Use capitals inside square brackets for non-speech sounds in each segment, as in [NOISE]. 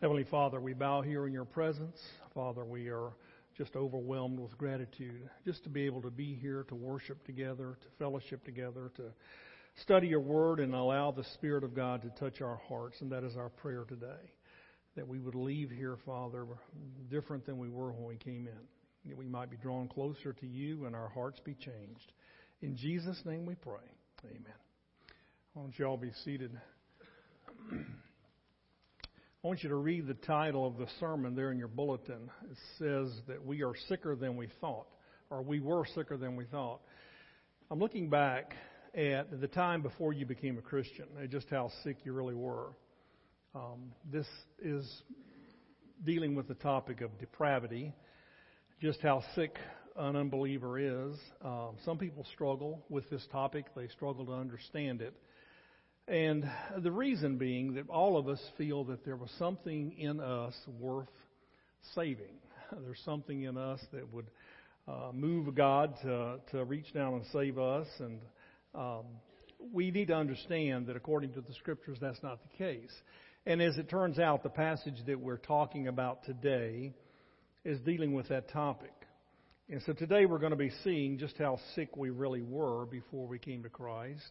Heavenly Father, we bow here in your presence. Father, we are just overwhelmed with gratitude just to be able to be here, to worship together, to fellowship together, to study your word and allow the Spirit of God to touch our hearts. And that is our prayer today. That we would leave here, Father, different than we were when we came in. That we might be drawn closer to you and our hearts be changed. In Jesus' name we pray. Amen. Why don't you all be seated? [CLEARS THROAT] I want you to read the title of the sermon there in your bulletin. It says that we are sicker than we thought, or we were sicker than we thought. I'm looking back at the time before you became a Christian, and just how sick you really were. Um, this is dealing with the topic of depravity, just how sick an unbeliever is. Um, some people struggle with this topic, they struggle to understand it. And the reason being that all of us feel that there was something in us worth saving. [LAUGHS] There's something in us that would uh, move God to, to reach down and save us. And um, we need to understand that according to the scriptures, that's not the case. And as it turns out, the passage that we're talking about today is dealing with that topic. And so today we're going to be seeing just how sick we really were before we came to Christ.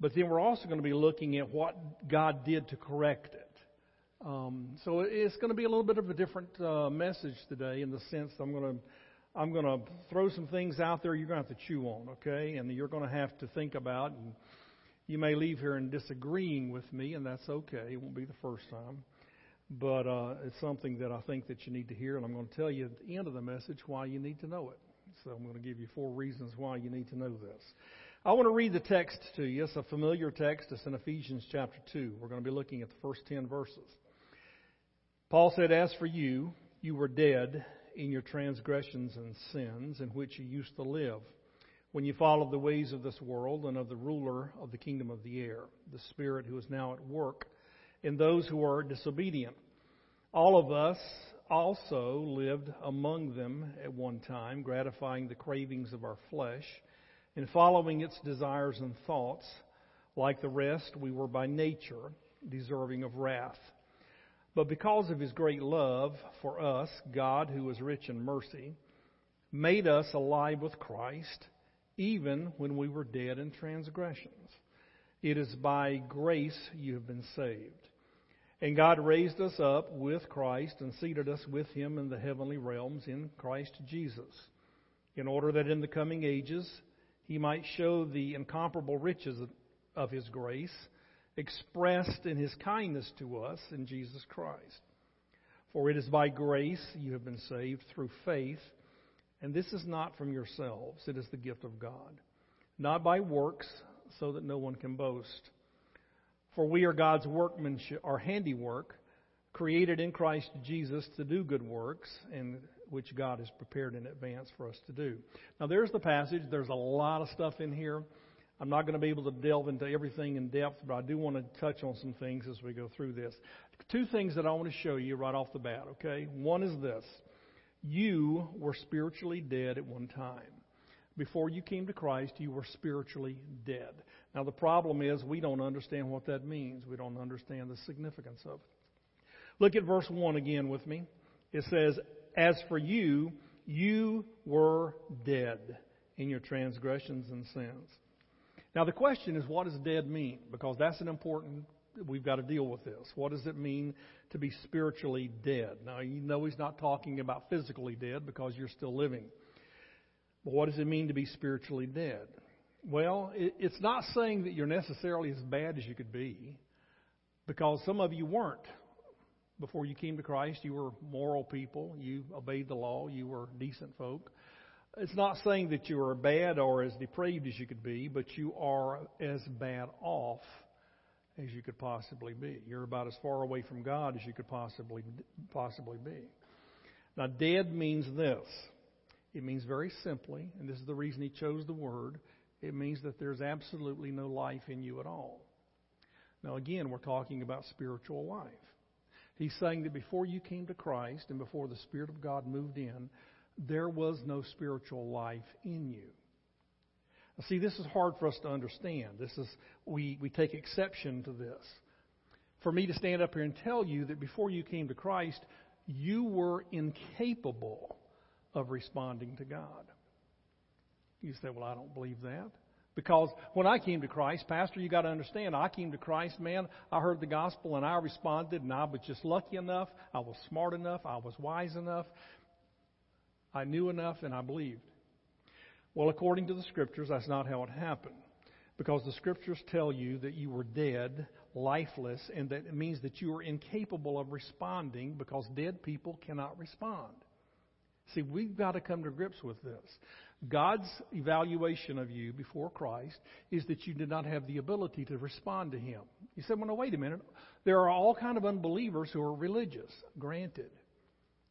But then we're also going to be looking at what God did to correct it. Um, so it's going to be a little bit of a different uh, message today in the sense I'm going to I'm going to throw some things out there you're going to have to chew on, okay? And you're going to have to think about. And you may leave here and disagreeing with me, and that's okay. It won't be the first time. But uh, it's something that I think that you need to hear, and I'm going to tell you at the end of the message why you need to know it. So I'm going to give you four reasons why you need to know this. I want to read the text to you. It's a familiar text. It's in Ephesians chapter 2. We're going to be looking at the first 10 verses. Paul said, As for you, you were dead in your transgressions and sins in which you used to live when you followed the ways of this world and of the ruler of the kingdom of the air, the Spirit who is now at work in those who are disobedient. All of us also lived among them at one time, gratifying the cravings of our flesh in following its desires and thoughts, like the rest, we were by nature deserving of wrath. But because of his great love for us, God, who is rich in mercy, made us alive with Christ, even when we were dead in transgressions. It is by grace you have been saved. And God raised us up with Christ and seated us with him in the heavenly realms in Christ Jesus, in order that in the coming ages he might show the incomparable riches of his grace expressed in his kindness to us in Jesus Christ. For it is by grace you have been saved through faith, and this is not from yourselves, it is the gift of God, not by works, so that no one can boast. For we are God's workmanship, our handiwork, created in Christ Jesus to do good works, and which God has prepared in advance for us to do. Now, there's the passage. There's a lot of stuff in here. I'm not going to be able to delve into everything in depth, but I do want to touch on some things as we go through this. Two things that I want to show you right off the bat, okay? One is this you were spiritually dead at one time. Before you came to Christ, you were spiritually dead. Now, the problem is we don't understand what that means. We don't understand the significance of it. Look at verse 1 again with me. It says, as for you, you were dead in your transgressions and sins. Now, the question is, what does dead mean? Because that's an important, we've got to deal with this. What does it mean to be spiritually dead? Now, you know he's not talking about physically dead because you're still living. But what does it mean to be spiritually dead? Well, it's not saying that you're necessarily as bad as you could be, because some of you weren't before you came to Christ, you were moral people. You obeyed the law. You were decent folk. It's not saying that you are bad or as depraved as you could be, but you are as bad off as you could possibly be. You're about as far away from God as you could possibly possibly be. Now, dead means this. It means very simply, and this is the reason he chose the word. It means that there's absolutely no life in you at all. Now, again, we're talking about spiritual life. He's saying that before you came to Christ and before the Spirit of God moved in, there was no spiritual life in you. See, this is hard for us to understand. This is we, we take exception to this. for me to stand up here and tell you that before you came to Christ, you were incapable of responding to God. You say, Well, I don't believe that. Because when I came to Christ, Pastor, you got to understand, I came to Christ, man, I heard the gospel and I responded, and I was just lucky enough, I was smart enough, I was wise enough, I knew enough, and I believed. Well, according to the scriptures, that's not how it happened. Because the scriptures tell you that you were dead, lifeless, and that it means that you are incapable of responding because dead people cannot respond. See, we've got to come to grips with this. God's evaluation of you before Christ is that you did not have the ability to respond to Him. You said, well, no, wait a minute. There are all kind of unbelievers who are religious. Granted.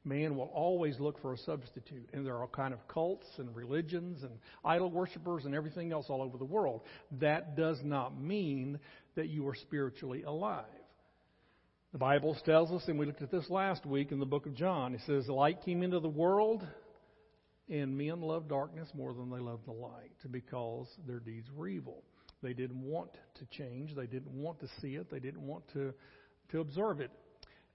Man will always look for a substitute. And there are all kind of cults and religions and idol worshippers and everything else all over the world. That does not mean that you are spiritually alive. The Bible tells us, and we looked at this last week in the book of John, it says, The light came into the world, and men loved darkness more than they loved the light because their deeds were evil. They didn't want to change. They didn't want to see it. They didn't want to, to observe it.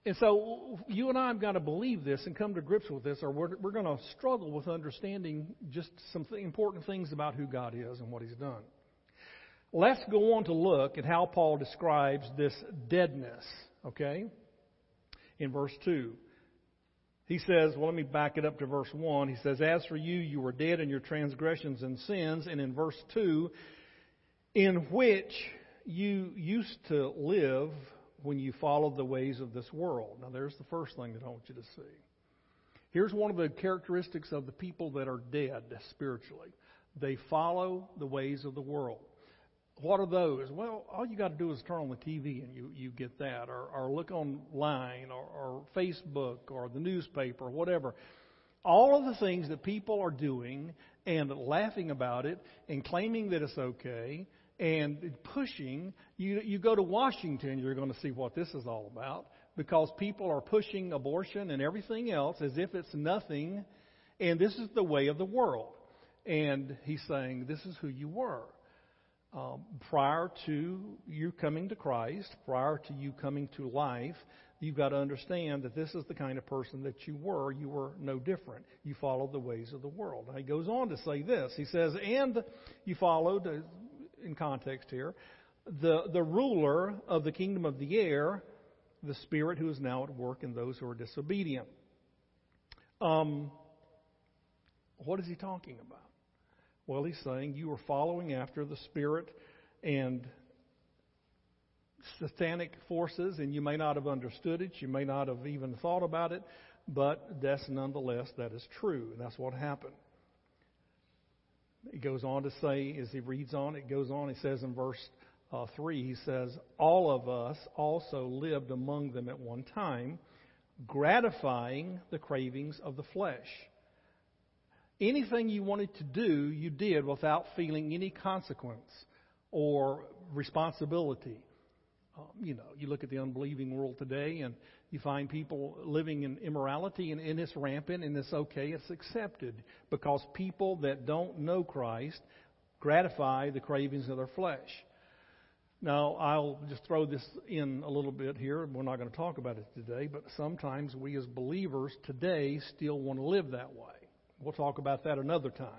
And so you and I have got to believe this and come to grips with this, or we're, we're going to struggle with understanding just some th- important things about who God is and what He's done. Let's go on to look at how Paul describes this deadness, okay? In verse 2. He says, well, let me back it up to verse 1. He says, As for you, you were dead in your transgressions and sins. And in verse 2, in which you used to live when you followed the ways of this world. Now, there's the first thing that I want you to see. Here's one of the characteristics of the people that are dead spiritually they follow the ways of the world. What are those? Well, all you got to do is turn on the TV and you, you get that, or, or look online, or, or Facebook, or the newspaper, whatever. All of the things that people are doing and laughing about it and claiming that it's okay and pushing. You, you go to Washington, you're going to see what this is all about because people are pushing abortion and everything else as if it's nothing, and this is the way of the world. And he's saying, This is who you were um, prior to you coming to Christ, prior to you coming to life, you've got to understand that this is the kind of person that you were. You were no different. You followed the ways of the world. Now, he goes on to say this. He says, and you followed, uh, in context here, the, the ruler of the kingdom of the air, the spirit who is now at work in those who are disobedient. Um, what is he talking about? Well, he's saying you are following after the spirit and satanic forces, and you may not have understood it, you may not have even thought about it, but that's nonetheless that is true, and that's what happened. He goes on to say, as he reads on, it goes on, he says in verse uh, 3, he says, All of us also lived among them at one time, gratifying the cravings of the flesh anything you wanted to do, you did without feeling any consequence or responsibility. Um, you know, you look at the unbelieving world today and you find people living in immorality and, and it's rampant and it's okay, it's accepted because people that don't know Christ gratify the cravings of their flesh. Now, I'll just throw this in a little bit here. We're not going to talk about it today, but sometimes we as believers today still want to live that way. We'll talk about that another time.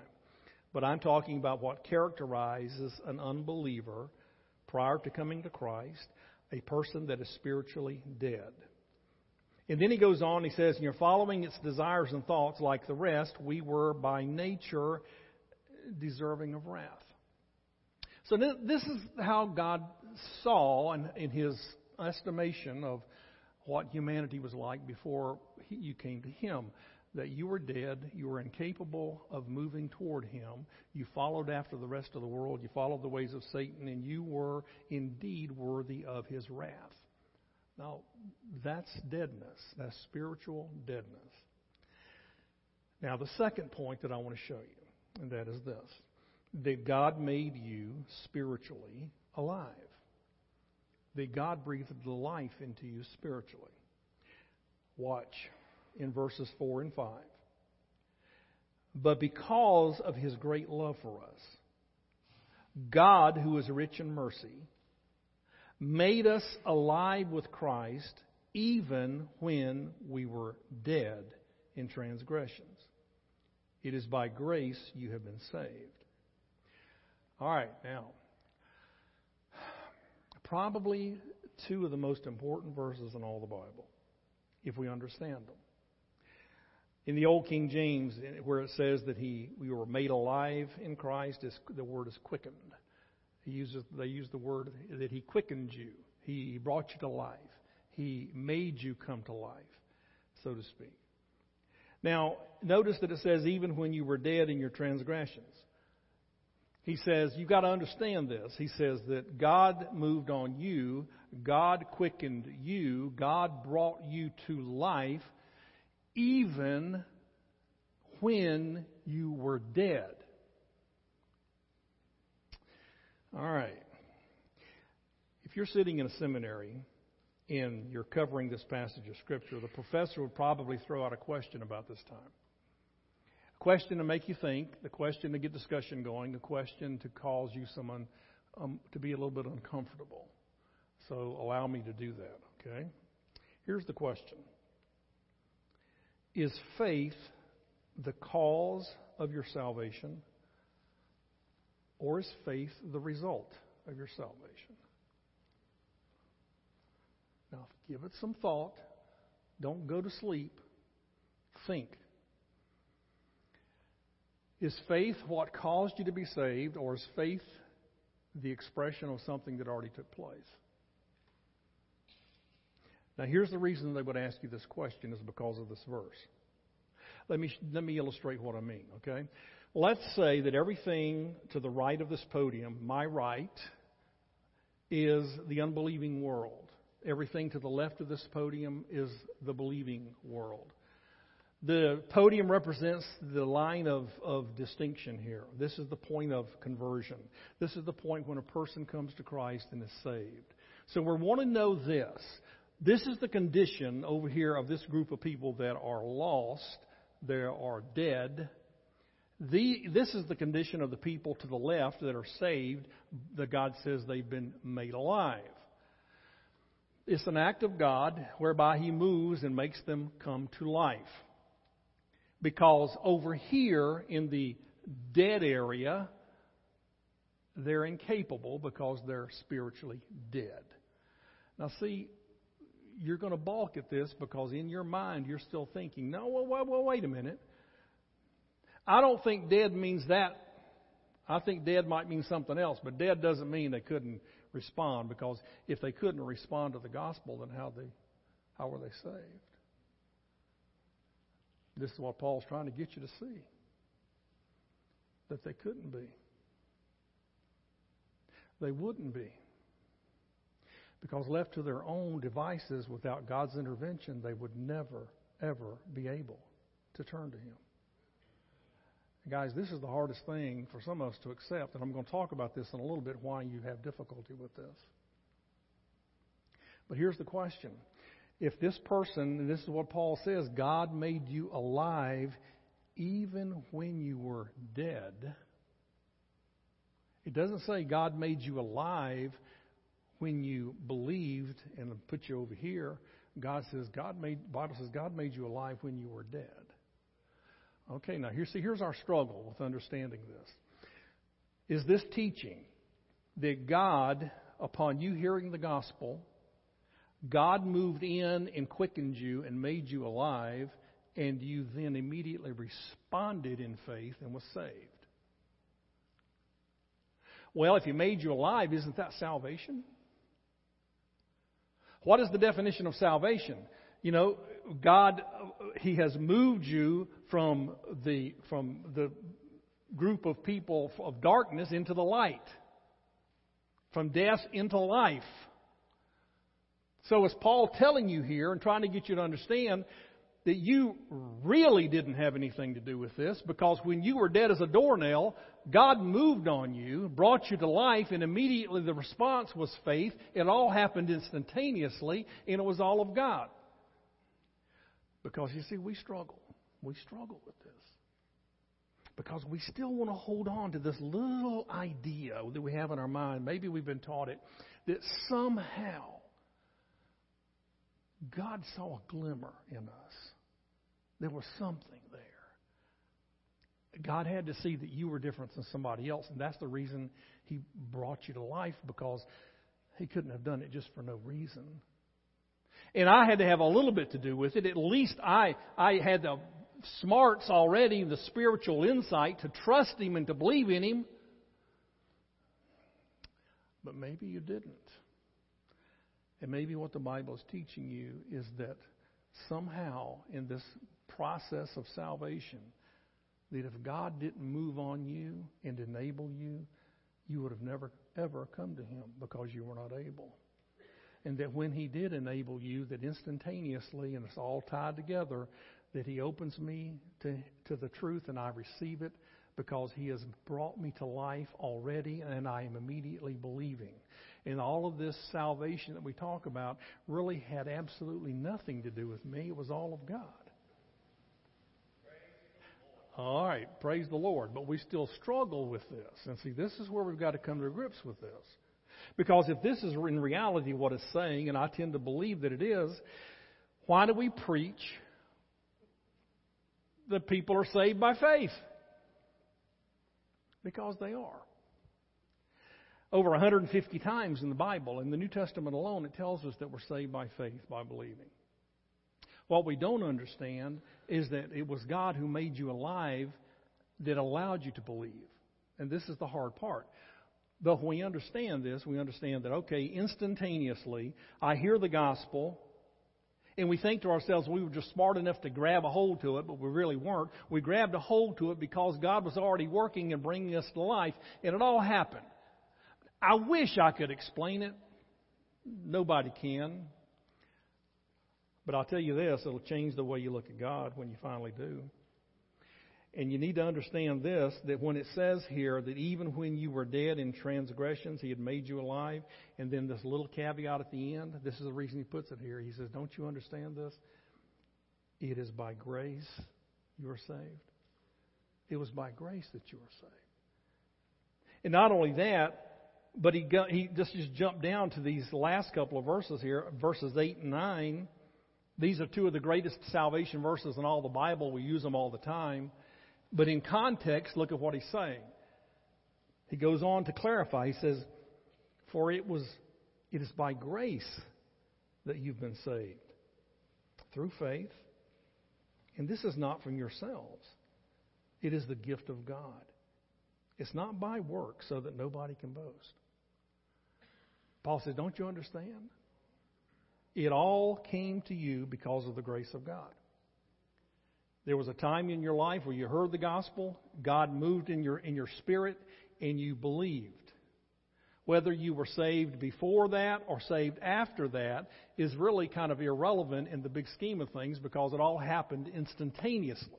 But I'm talking about what characterizes an unbeliever prior to coming to Christ, a person that is spiritually dead. And then he goes on, he says, "And You're following its desires and thoughts like the rest, we were by nature deserving of wrath. So this is how God saw, in, in his estimation of what humanity was like before you came to him that you were dead, you were incapable of moving toward Him, you followed after the rest of the world, you followed the ways of Satan, and you were indeed worthy of His wrath. Now, that's deadness. That's spiritual deadness. Now, the second point that I want to show you, and that is this that God made you spiritually alive. That God breathed the life into you spiritually. Watch in verses 4 and 5. But because of his great love for us, God, who is rich in mercy, made us alive with Christ even when we were dead in transgressions. It is by grace you have been saved. All right, now, probably two of the most important verses in all the Bible, if we understand them. In the Old King James, eh, where it says that he, we were made alive in Christ, the word is quickened. He uses, they use the word that He quickened you. He brought you to life. He made you come to life, so to speak. Now, notice that it says, even when you were dead in your transgressions. He says, you've got to understand this. He says that God moved on you, God quickened you, God brought you to life, even when you were dead. All right. If you're sitting in a seminary and you're covering this passage of Scripture, the professor would probably throw out a question about this time. A question to make you think, the question to get discussion going, a question to cause you someone um, to be a little bit uncomfortable. So allow me to do that, okay? Here's the question Is faith the cause of your salvation? Or is faith the result of your salvation? Now, give it some thought. Don't go to sleep. Think. Is faith what caused you to be saved, or is faith the expression of something that already took place? Now, here's the reason they would ask you this question is because of this verse. Let me, let me illustrate what I mean, okay? Let's say that everything to the right of this podium, my right, is the unbelieving world. Everything to the left of this podium is the believing world. The podium represents the line of, of distinction here. This is the point of conversion. This is the point when a person comes to Christ and is saved. So we want to know this. This is the condition over here of this group of people that are lost, they are dead, the, this is the condition of the people to the left that are saved, that God says they've been made alive. It's an act of God whereby He moves and makes them come to life. Because over here in the dead area, they're incapable because they're spiritually dead. Now, see, you're going to balk at this because in your mind you're still thinking, no, well, well, well wait a minute. I don't think dead means that. I think dead might mean something else, but dead doesn't mean they couldn't respond because if they couldn't respond to the gospel, then how they how were they saved? This is what Paul's trying to get you to see. That they couldn't be. They wouldn't be. Because left to their own devices without God's intervention, they would never, ever be able to turn to Him. Guys, this is the hardest thing for some of us to accept, and I'm going to talk about this in a little bit why you have difficulty with this. But here's the question. If this person, and this is what Paul says, God made you alive even when you were dead. It doesn't say God made you alive when you believed and put you over here. God says God made Bible says God made you alive when you were dead. Okay, now here, see, here's our struggle with understanding this. Is this teaching that God, upon you hearing the gospel, God moved in and quickened you and made you alive, and you then immediately responded in faith and was saved? Well, if He made you alive, isn't that salvation? What is the definition of salvation? You know, God, He has moved you from the, from the group of people of darkness into the light, from death into life. So, is Paul telling you here and trying to get you to understand that you really didn't have anything to do with this because when you were dead as a doornail, God moved on you, brought you to life, and immediately the response was faith. It all happened instantaneously, and it was all of God. Because you see, we struggle. We struggle with this. Because we still want to hold on to this little idea that we have in our mind. Maybe we've been taught it that somehow God saw a glimmer in us. There was something there. God had to see that you were different than somebody else, and that's the reason He brought you to life because He couldn't have done it just for no reason. And I had to have a little bit to do with it. At least I, I had the smarts already, the spiritual insight to trust Him and to believe in Him. But maybe you didn't. And maybe what the Bible is teaching you is that somehow in this process of salvation, that if God didn't move on you and enable you, you would have never, ever come to Him because you were not able. And that when He did enable you, that instantaneously, and it's all tied together, that He opens me to, to the truth and I receive it because He has brought me to life already and I am immediately believing. And all of this salvation that we talk about really had absolutely nothing to do with me. It was all of God. All right, praise the Lord. But we still struggle with this. And see, this is where we've got to come to grips with this. Because if this is in reality what it's saying, and I tend to believe that it is, why do we preach that people are saved by faith? Because they are. Over 150 times in the Bible, in the New Testament alone, it tells us that we're saved by faith, by believing. What we don't understand is that it was God who made you alive that allowed you to believe. And this is the hard part. But when we understand this, we understand that, okay, instantaneously, I hear the gospel, and we think to ourselves, we were just smart enough to grab a hold to it, but we really weren't. We grabbed a hold to it because God was already working and bringing us to life, and it all happened. I wish I could explain it. Nobody can. But I'll tell you this it'll change the way you look at God when you finally do. And you need to understand this that when it says here that even when you were dead in transgressions, He had made you alive, and then this little caveat at the end, this is the reason He puts it here. He says, Don't you understand this? It is by grace you are saved. It was by grace that you were saved. And not only that, but he, got, he just, just jumped down to these last couple of verses here, verses 8 and 9. These are two of the greatest salvation verses in all the Bible. We use them all the time. But in context, look at what he's saying. He goes on to clarify. He says, For it was it is by grace that you've been saved. Through faith. And this is not from yourselves. It is the gift of God. It's not by work so that nobody can boast. Paul says, Don't you understand? It all came to you because of the grace of God. There was a time in your life where you heard the gospel, God moved in your, in your spirit, and you believed. Whether you were saved before that or saved after that is really kind of irrelevant in the big scheme of things because it all happened instantaneously.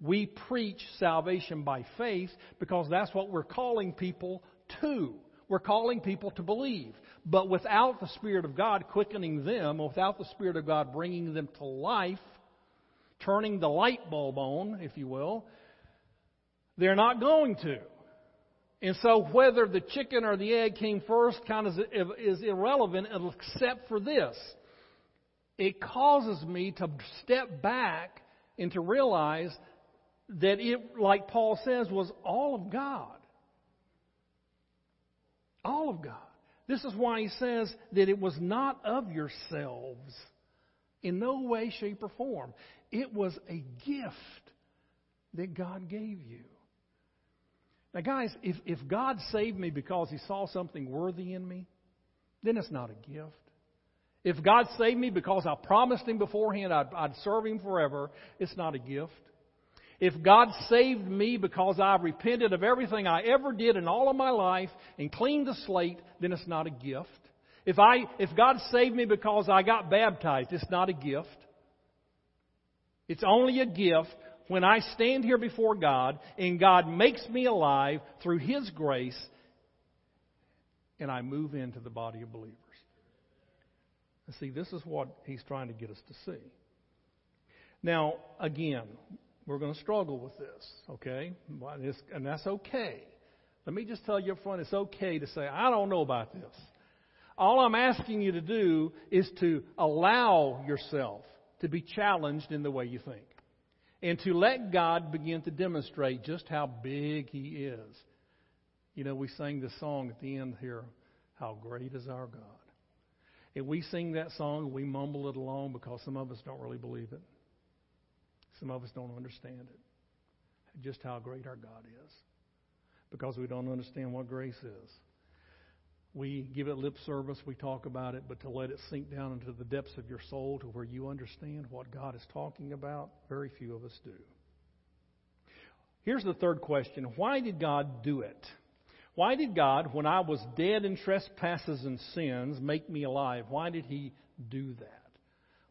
We preach salvation by faith because that's what we're calling people to. We're calling people to believe. But without the Spirit of God quickening them, without the Spirit of God bringing them to life, turning the light bulb on, if you will, they're not going to. And so whether the chicken or the egg came first kind of is irrelevant except for this. It causes me to step back and to realize that it, like Paul says, was all of God. All of God. This is why he says that it was not of yourselves in no way, shape, or form. It was a gift that God gave you. Now, guys, if, if God saved me because he saw something worthy in me, then it's not a gift. If God saved me because I promised him beforehand I'd, I'd serve him forever, it's not a gift. If God saved me because I repented of everything I ever did in all of my life and cleaned the slate, then it's not a gift. If I, if God saved me because I got baptized, it's not a gift. It's only a gift when I stand here before God and God makes me alive through His grace and I move into the body of believers. And see, this is what He's trying to get us to see. Now, again, we're going to struggle with this, okay? And that's okay. Let me just tell you up front, it's okay to say, I don't know about this. All I'm asking you to do is to allow yourself to be challenged in the way you think and to let God begin to demonstrate just how big He is. You know, we sang this song at the end here, How Great is Our God. And we sing that song, we mumble it along because some of us don't really believe it. Some of us don't understand it. Just how great our God is. Because we don't understand what grace is. We give it lip service, we talk about it, but to let it sink down into the depths of your soul to where you understand what God is talking about, very few of us do. Here's the third question Why did God do it? Why did God, when I was dead in trespasses and sins, make me alive? Why did He do that?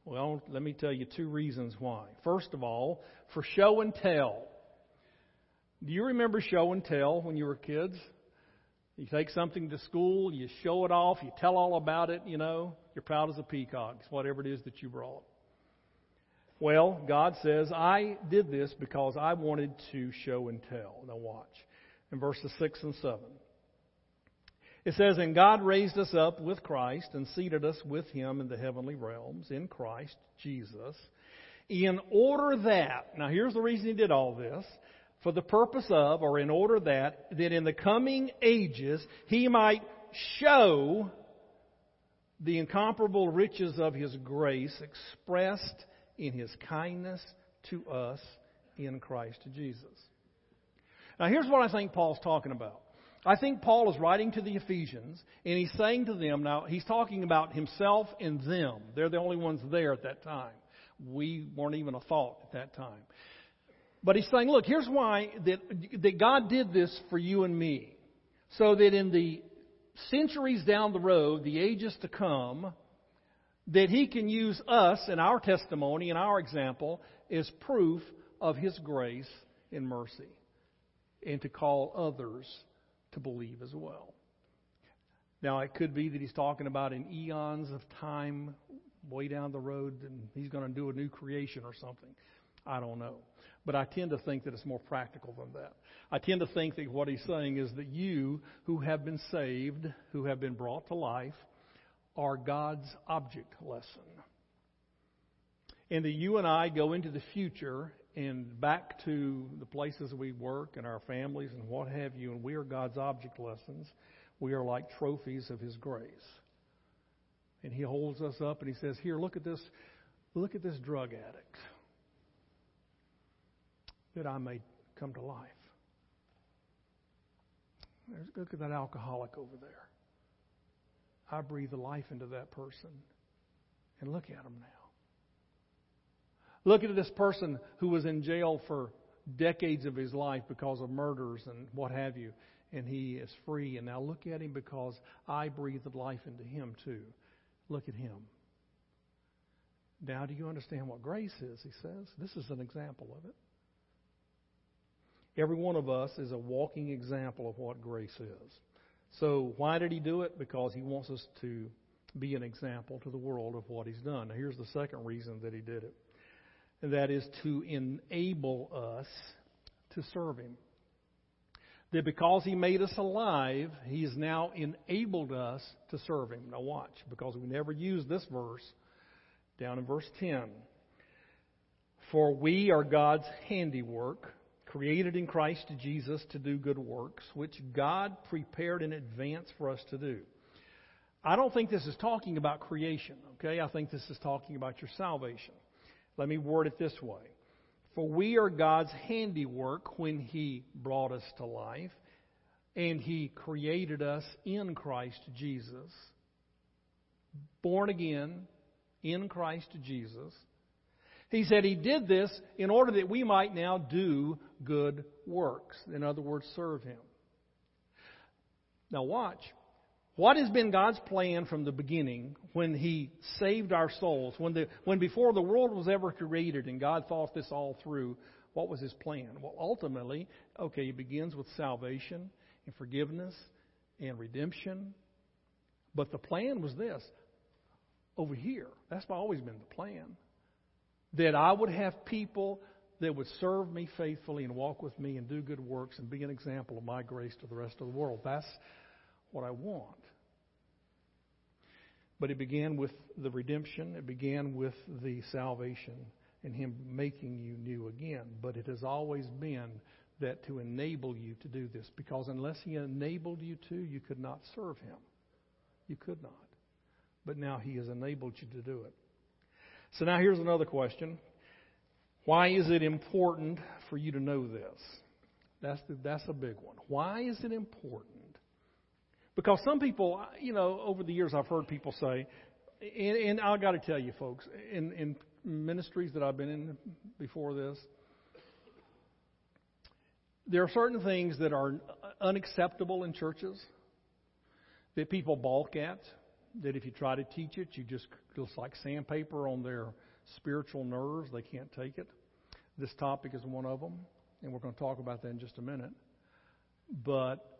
Well, let me tell you two reasons why. First of all, for show and tell. Do you remember show and tell when you were kids? You take something to school, you show it off, you tell all about it, you know, you're proud as a peacock, it's whatever it is that you brought. Well, God says, I did this because I wanted to show and tell. Now watch. In verses 6 and 7. It says, And God raised us up with Christ and seated us with him in the heavenly realms, in Christ Jesus, in order that, now here's the reason he did all this, for the purpose of, or in order that, that in the coming ages he might show the incomparable riches of his grace expressed in his kindness to us in Christ Jesus. Now, here's what I think Paul's talking about. I think Paul is writing to the Ephesians, and he's saying to them, now, he's talking about himself and them. They're the only ones there at that time. We weren't even a thought at that time. But he's saying, look, here's why that, that God did this for you and me. So that in the centuries down the road, the ages to come, that he can use us and our testimony and our example as proof of his grace and mercy. And to call others to believe as well. Now, it could be that he's talking about in eons of time way down the road and he's going to do a new creation or something. I don't know. But I tend to think that it's more practical than that. I tend to think that what he's saying is that you who have been saved, who have been brought to life, are God's object lesson. And that you and I go into the future and back to the places we work and our families and what have you, and we are God's object lessons. We are like trophies of His grace. And He holds us up and He says, Here, look at this, look at this drug addict that I may come to life. There's, look at that alcoholic over there. I breathe life into that person. And look at him now. Look at this person who was in jail for decades of his life because of murders and what have you, and he is free. And now look at him because I breathed life into him too. Look at him. Now, do you understand what grace is? He says. This is an example of it. Every one of us is a walking example of what grace is. So, why did he do it? Because he wants us to be an example to the world of what he's done. Now, here's the second reason that he did it, that is to enable us to serve him. That because he made us alive, he has now enabled us to serve him. Now, watch, because we never use this verse down in verse 10. For we are God's handiwork created in Christ Jesus to do good works, which God prepared in advance for us to do. I don't think this is talking about creation, okay? I think this is talking about your salvation. Let me word it this way. For we are God's handiwork when He brought us to life, and He created us in Christ Jesus, born again in Christ Jesus he said he did this in order that we might now do good works. In other words, serve him. Now, watch. What has been God's plan from the beginning when He saved our souls? When, the, when before the world was ever created and God thought this all through, what was His plan? Well, ultimately, okay, it begins with salvation and forgiveness and redemption. But the plan was this over here. That's always been the plan that I would have people that would serve me faithfully and walk with me and do good works and be an example of my grace to the rest of the world. That's what I want. But it began with the redemption, it began with the salvation and Him making you new again. But it has always been that to enable you to do this, because unless He enabled you to, you could not serve Him. You could not. But now He has enabled you to do it. So now here's another question. Why is it important for you to know this? That's, the, that's a big one. Why is it important? Because some people, you know, over the years I've heard people say, and, and I got to tell you, folks, in, in ministries that I've been in before this, there are certain things that are unacceptable in churches that people balk at. That if you try to teach it, you just just like sandpaper on their spiritual nerves. They can't take it. This topic is one of them, and we're going to talk about that in just a minute. But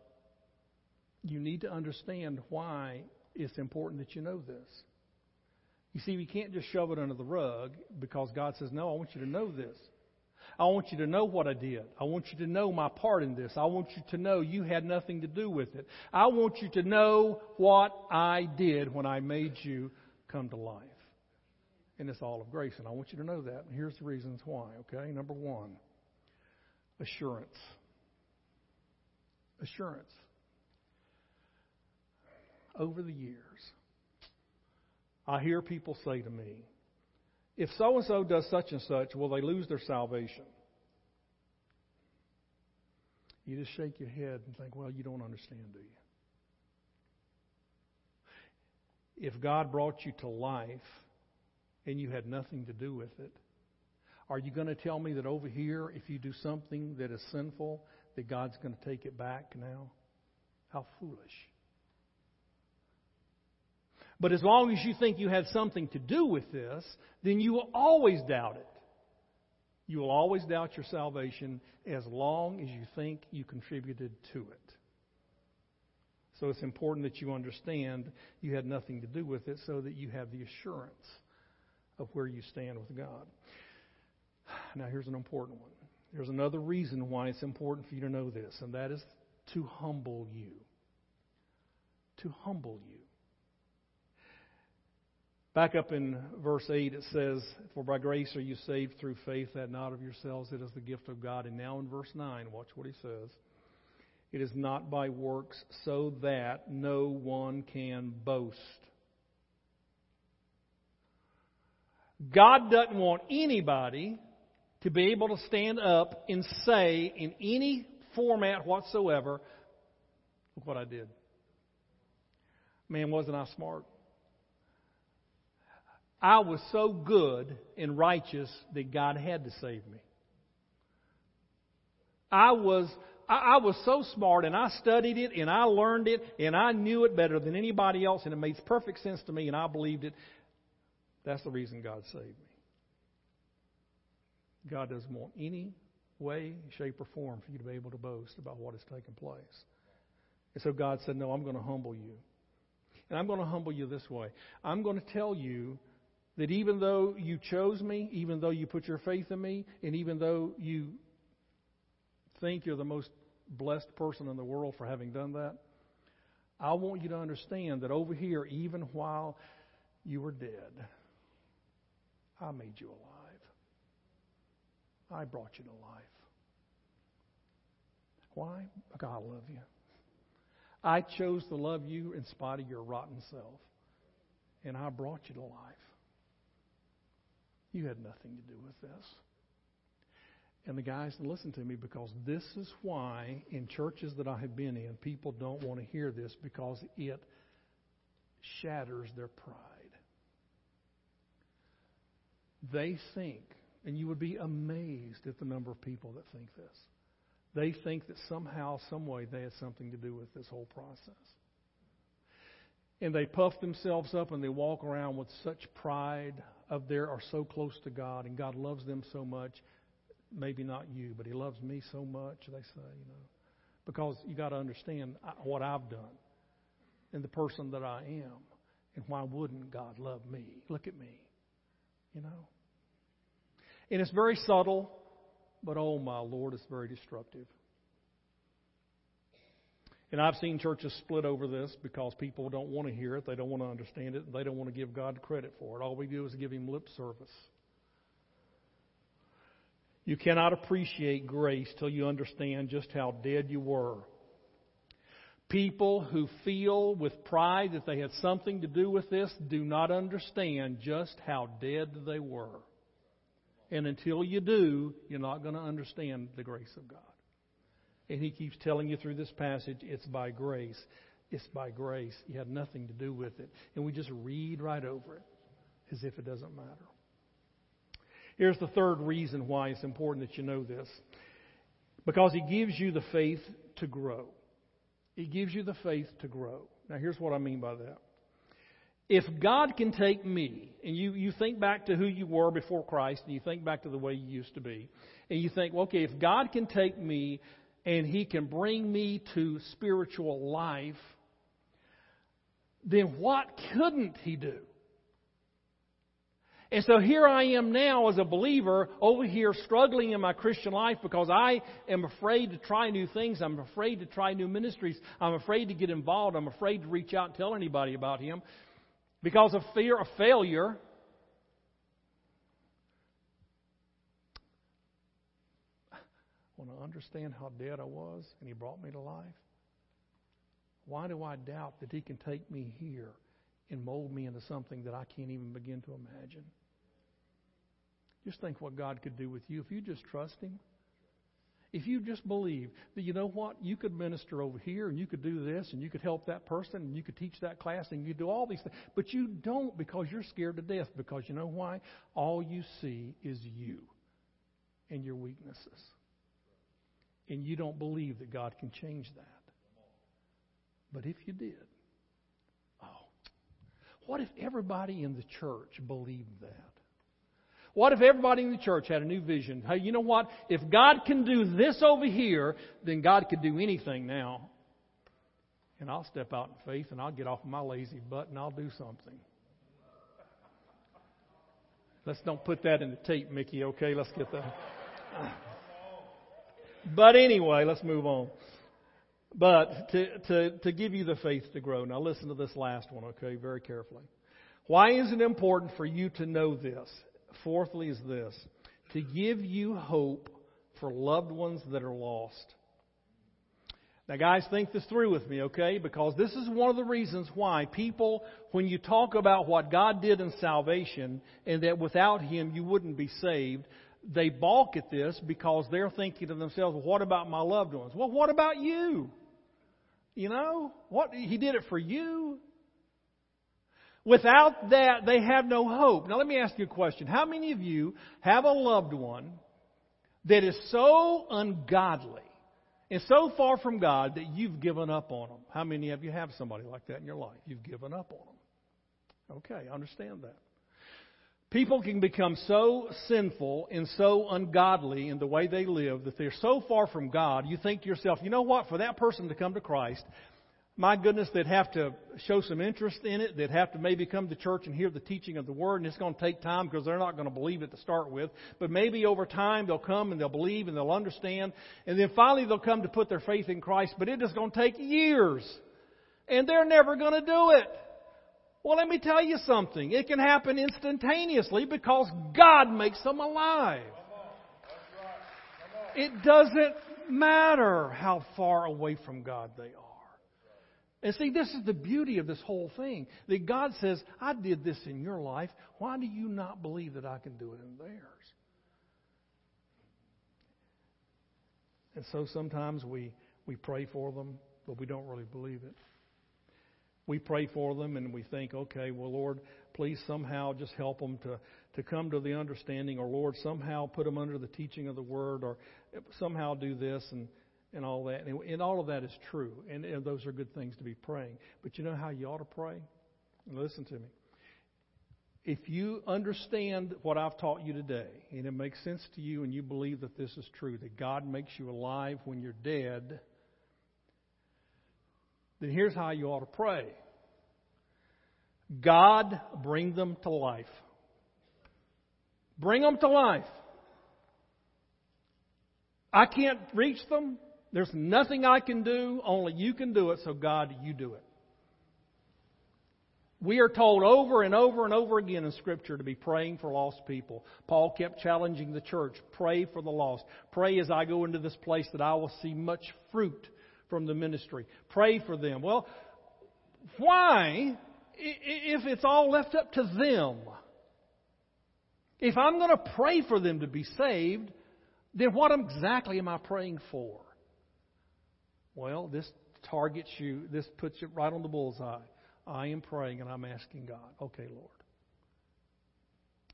you need to understand why it's important that you know this. You see, we can't just shove it under the rug because God says, No, I want you to know this. I want you to know what I did. I want you to know my part in this. I want you to know you had nothing to do with it. I want you to know what I did when I made you come to life. And it's all of grace. And I want you to know that. And here's the reasons why, okay? Number one, assurance. Assurance. Over the years, I hear people say to me, if so and so does such and such, will they lose their salvation? You just shake your head and think, well, you don't understand, do you? If God brought you to life and you had nothing to do with it, are you going to tell me that over here, if you do something that is sinful, that God's going to take it back now? How foolish. But as long as you think you had something to do with this, then you will always doubt it. You will always doubt your salvation as long as you think you contributed to it. So it's important that you understand you had nothing to do with it so that you have the assurance of where you stand with God. [SIGHS] Now, here's an important one. There's another reason why it's important for you to know this, and that is to humble you. To humble you. Back up in verse 8, it says, For by grace are you saved through faith, that not of yourselves, it is the gift of God. And now in verse 9, watch what he says. It is not by works, so that no one can boast. God doesn't want anybody to be able to stand up and say in any format whatsoever, look what I did. Man, wasn't I smart? I was so good and righteous that God had to save me. I was I, was so smart and I studied it and I learned it and I knew it better than anybody else and it made perfect sense to me and I believed it. That's the reason God saved me. God doesn't want any way, shape, or form for you to be able to boast about what has taken place. And so God said, No, I'm going to humble you. And I'm going to humble you this way. I'm going to tell you that even though you chose me, even though you put your faith in me, and even though you think you're the most blessed person in the world for having done that, I want you to understand that over here, even while you were dead, I made you alive. I brought you to life. Why? Because I love you. I chose to love you in spite of your rotten self. And I brought you to life. You had nothing to do with this. And the guys, listen to me because this is why in churches that I have been in, people don't want to hear this because it shatters their pride. They think, and you would be amazed at the number of people that think this. They think that somehow, some way, they had something to do with this whole process. And they puff themselves up and they walk around with such pride of there are so close to God and God loves them so much. Maybe not you, but He loves me so much, they say, you know. Because you got to understand what I've done and the person that I am. And why wouldn't God love me? Look at me, you know. And it's very subtle, but oh my Lord, it's very destructive. And I've seen churches split over this because people don't want to hear it, they don't want to understand it, and they don't want to give God credit for it. All we do is give Him lip service. You cannot appreciate grace till you understand just how dead you were. People who feel with pride that they had something to do with this do not understand just how dead they were. And until you do, you're not going to understand the grace of God. And he keeps telling you through this passage, it's by grace. It's by grace. You had nothing to do with it. And we just read right over it as if it doesn't matter. Here's the third reason why it's important that you know this. Because he gives you the faith to grow. He gives you the faith to grow. Now, here's what I mean by that. If God can take me, and you, you think back to who you were before Christ, and you think back to the way you used to be, and you think, well, okay, if God can take me and He can bring me to spiritual life, then what couldn't He do? And so here I am now as a believer over here struggling in my Christian life because I am afraid to try new things. I'm afraid to try new ministries. I'm afraid to get involved. I'm afraid to reach out and tell anybody about Him because of fear of failure. When I understand how dead I was and He brought me to life, why do I doubt that He can take me here and mold me into something that I can't even begin to imagine? Just think what God could do with you if you just trust Him. If you just believe that, you know what, you could minister over here and you could do this and you could help that person and you could teach that class and you do all these things. But you don't because you're scared to death because you know why? All you see is you and your weaknesses. And you don't believe that God can change that. But if you did, oh, what if everybody in the church believed that? What if everybody in the church had a new vision? Hey, you know what? If God can do this over here, then God could do anything now. And I'll step out in faith and I'll get off my lazy butt and I'll do something. Let's don't put that in the tape, Mickey, okay? Let's get that. But anyway, let's move on. But to, to, to give you the faith to grow. Now listen to this last one, okay, very carefully. Why is it important for you to know this? Fourthly, is this to give you hope for loved ones that are lost. Now, guys, think this through with me, okay? Because this is one of the reasons why people, when you talk about what God did in salvation and that without Him you wouldn't be saved, they balk at this because they're thinking to themselves, well, what about my loved ones? Well, what about you? You know, what He did it for you. Without that, they have no hope. Now, let me ask you a question. How many of you have a loved one that is so ungodly and so far from God that you've given up on them? How many of you have somebody like that in your life? You've given up on them. Okay, understand that. People can become so sinful and so ungodly in the way they live that they're so far from God, you think to yourself, you know what, for that person to come to Christ, my goodness, they'd have to show some interest in it. They'd have to maybe come to church and hear the teaching of the Word, and it's going to take time because they're not going to believe it to start with. But maybe over time they'll come and they'll believe and they'll understand, and then finally they'll come to put their faith in Christ. But it is going to take years, and they're never going to do it. Well, let me tell you something. It can happen instantaneously because God makes them alive. It doesn't matter how far away from God they are. And see, this is the beauty of this whole thing. That God says, I did this in your life. Why do you not believe that I can do it in theirs? And so sometimes we, we pray for them, but we don't really believe it. We pray for them and we think, okay, well, Lord, please somehow just help them to, to come to the understanding, or Lord, somehow put them under the teaching of the Word, or somehow do this. And, and all that. And, and all of that is true. And, and those are good things to be praying. But you know how you ought to pray? Listen to me. If you understand what I've taught you today, and it makes sense to you, and you believe that this is true, that God makes you alive when you're dead, then here's how you ought to pray God, bring them to life. Bring them to life. I can't reach them. There's nothing I can do, only you can do it, so God, you do it. We are told over and over and over again in Scripture to be praying for lost people. Paul kept challenging the church pray for the lost. Pray as I go into this place that I will see much fruit from the ministry. Pray for them. Well, why, if it's all left up to them? If I'm going to pray for them to be saved, then what exactly am I praying for? Well, this targets you, this puts it right on the bullseye. I am praying and I'm asking God, okay, Lord,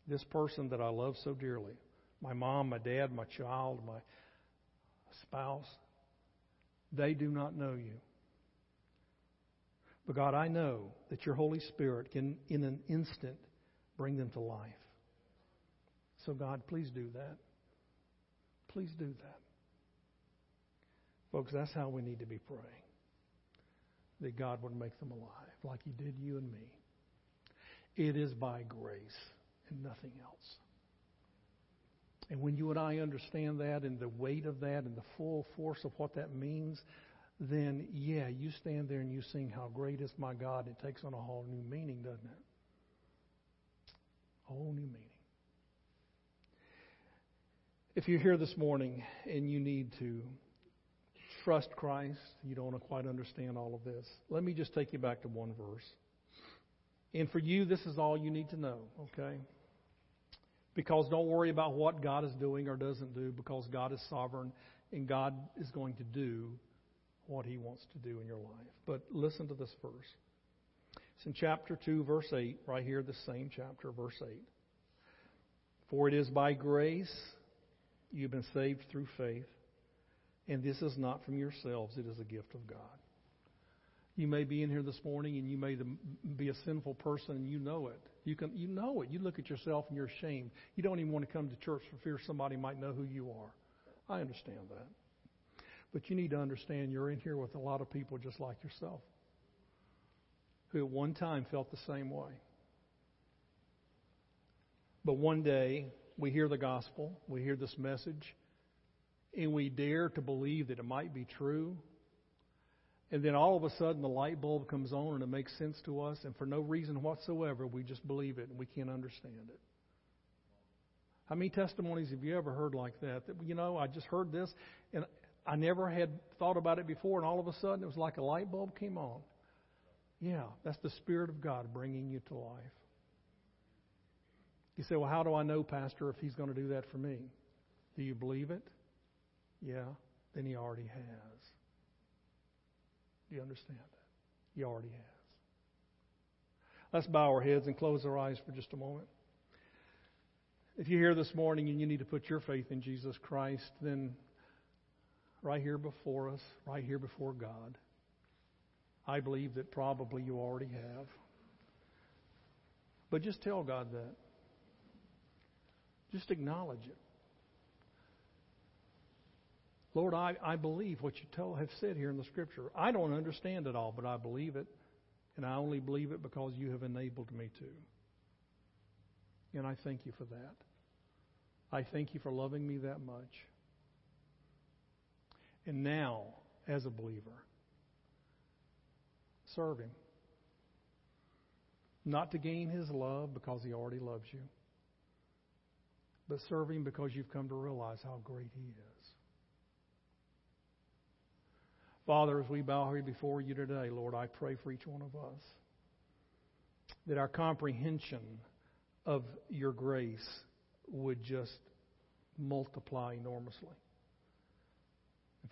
this person that I love so dearly, my mom, my dad, my child, my spouse, they do not know you. But God, I know that your Holy Spirit can, in an instant, bring them to life. So, God, please do that. Please do that. Folks, that's how we need to be praying that God would make them alive like He did you and me. It is by grace and nothing else. And when you and I understand that and the weight of that and the full force of what that means, then yeah, you stand there and you sing, How great is my God. It takes on a whole new meaning, doesn't it? A whole new meaning. If you're here this morning and you need to trust Christ, you don't quite understand all of this, let me just take you back to one verse. And for you, this is all you need to know, okay? Because don't worry about what God is doing or doesn't do, because God is sovereign and God is going to do what He wants to do in your life. But listen to this verse. It's in chapter 2, verse 8, right here, the same chapter, verse 8. For it is by grace you've been saved through faith and this is not from yourselves, it is a gift of God. You may be in here this morning and you may be a sinful person and you know it. You can you know it. You look at yourself and you're ashamed. You don't even want to come to church for fear somebody might know who you are. I understand that. But you need to understand you're in here with a lot of people just like yourself who at one time felt the same way. But one day we hear the gospel, we hear this message, and we dare to believe that it might be true, and then all of a sudden the light bulb comes on and it makes sense to us, and for no reason whatsoever, we just believe it and we can't understand it. How many testimonies have you ever heard like that? That, you know, I just heard this and I never had thought about it before, and all of a sudden it was like a light bulb came on. Yeah, that's the Spirit of God bringing you to life. You say, well, how do I know, Pastor, if He's going to do that for me? Do you believe it? Yeah, then he already has. Do you understand that? He already has. Let's bow our heads and close our eyes for just a moment. If you're here this morning and you need to put your faith in Jesus Christ, then right here before us, right here before God, I believe that probably you already have. But just tell God that. Just acknowledge it. Lord, I, I believe what you have said here in the Scripture. I don't understand it all, but I believe it. And I only believe it because you have enabled me to. And I thank you for that. I thank you for loving me that much. And now, as a believer, serve Him. Not to gain His love because He already loves you, but serve Him because you've come to realize how great He is. Father, as we bow here before you today, Lord, I pray for each one of us that our comprehension of your grace would just multiply enormously.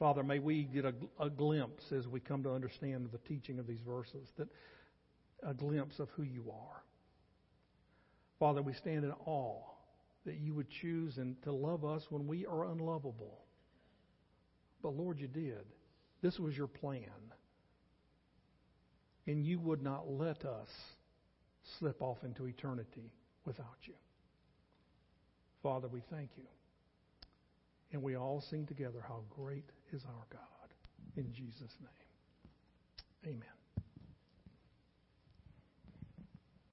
Father, may we get a, a, glimpse as we come to understand the teaching of these verses, that a glimpse of who you are. Father, we stand in awe that you would choose and to love us when we are unlovable. But Lord, you did. This was your plan. And you would not let us slip off into eternity without you. Father, we thank you. And we all sing together how great is our God. In Jesus' name. Amen.